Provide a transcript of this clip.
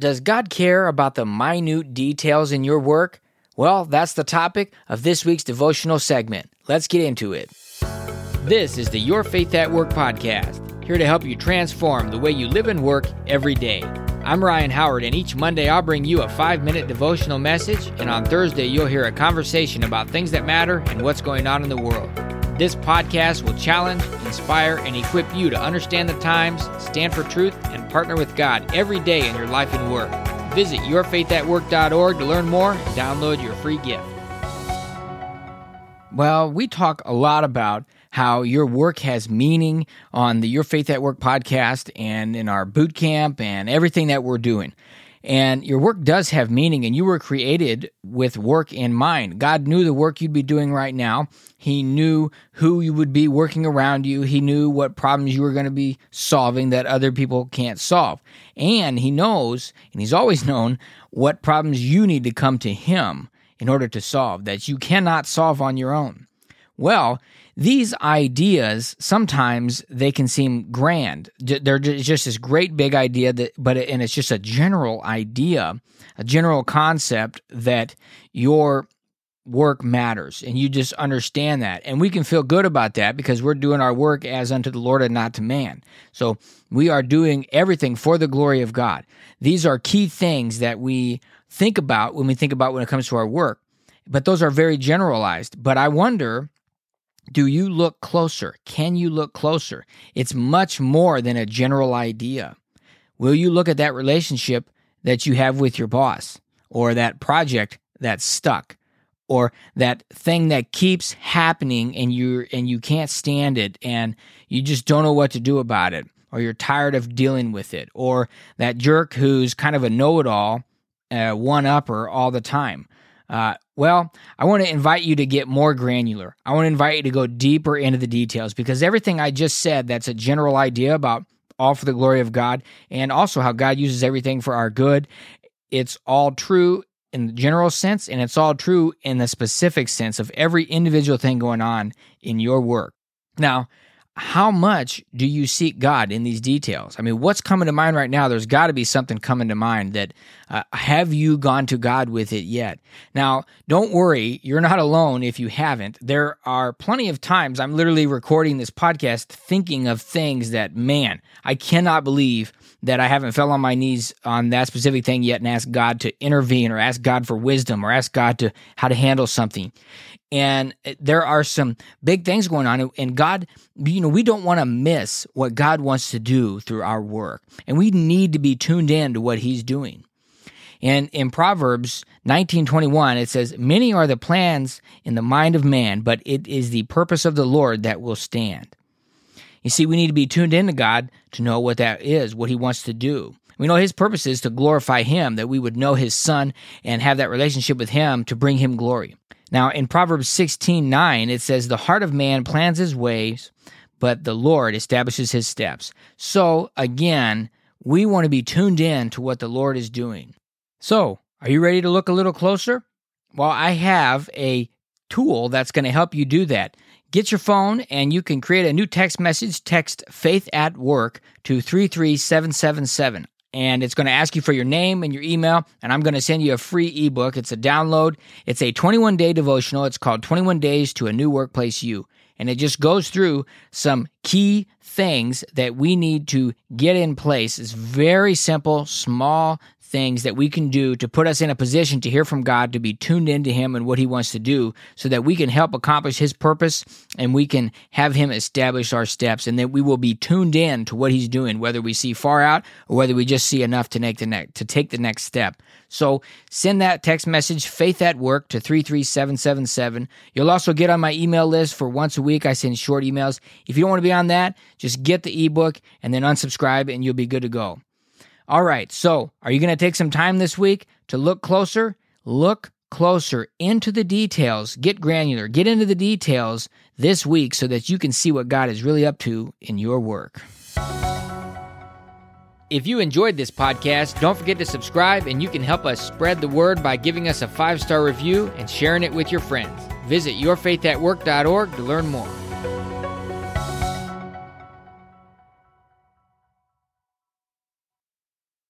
Does God care about the minute details in your work? Well, that's the topic of this week's devotional segment. Let's get into it. This is the Your Faith at Work podcast, here to help you transform the way you live and work every day. I'm Ryan Howard, and each Monday I'll bring you a five minute devotional message, and on Thursday you'll hear a conversation about things that matter and what's going on in the world. This podcast will challenge, inspire, and equip you to understand the times, stand for truth, and partner with God every day in your life and work. Visit yourfaithatwork.org to learn more and download your free gift. Well, we talk a lot about how your work has meaning on the Your Faith at Work podcast and in our boot camp and everything that we're doing. And your work does have meaning, and you were created with work in mind. God knew the work you'd be doing right now. He knew who you would be working around you. He knew what problems you were going to be solving that other people can't solve. And He knows, and He's always known, what problems you need to come to Him in order to solve that you cannot solve on your own. Well, these ideas sometimes they can seem grand. They're just this great big idea that, but and it's just a general idea, a general concept that your work matters, and you just understand that, and we can feel good about that because we're doing our work as unto the Lord and not to man. So we are doing everything for the glory of God. These are key things that we think about when we think about when it comes to our work, but those are very generalized. But I wonder do you look closer? Can you look closer? It's much more than a general idea. Will you look at that relationship that you have with your boss or that project that's stuck or that thing that keeps happening and you and you can't stand it and you just don't know what to do about it or you're tired of dealing with it or that jerk who's kind of a know-it-all uh, one-upper all the time uh, well, I want to invite you to get more granular. I want to invite you to go deeper into the details because everything I just said, that's a general idea about all for the glory of God and also how God uses everything for our good. It's all true in the general sense and it's all true in the specific sense of every individual thing going on in your work. Now, how much do you seek God in these details? I mean, what's coming to mind right now? There's got to be something coming to mind that uh, have you gone to God with it yet? Now, don't worry, you're not alone if you haven't. There are plenty of times I'm literally recording this podcast thinking of things that, man, I cannot believe that I haven't fell on my knees on that specific thing yet and asked God to intervene or ask God for wisdom or ask God to how to handle something and there are some big things going on and god you know we don't want to miss what god wants to do through our work and we need to be tuned in to what he's doing. And in proverbs 1921 it says many are the plans in the mind of man but it is the purpose of the lord that will stand. You see we need to be tuned in to god to know what that is what he wants to do. We know his purpose is to glorify him that we would know his son and have that relationship with him to bring him glory. Now, in Proverbs 16:9 it says, The heart of man plans his ways, but the Lord establishes his steps. So, again, we want to be tuned in to what the Lord is doing. So, are you ready to look a little closer? Well, I have a tool that's going to help you do that. Get your phone and you can create a new text message. Text faith at work to 33777 and it's going to ask you for your name and your email and i'm going to send you a free ebook it's a download it's a 21 day devotional it's called 21 days to a new workplace you and it just goes through some key things that we need to get in place. It's very simple small things that we can do to put us in a position to hear from God, to be tuned into Him and what He wants to do, so that we can help accomplish His purpose and we can have Him establish our steps, and that we will be tuned in to what He's doing, whether we see far out or whether we just see enough to make the next to take the next step. So send that text message, Faith at Work, to 33777. You'll also get on my email list for once a week. I send short emails. If you don't want to be on that, just get the ebook and then unsubscribe, and you'll be good to go. All right, so are you going to take some time this week to look closer? Look closer into the details, get granular, get into the details this week so that you can see what God is really up to in your work. If you enjoyed this podcast, don't forget to subscribe and you can help us spread the word by giving us a five star review and sharing it with your friends. Visit yourfaithatwork.org to learn more.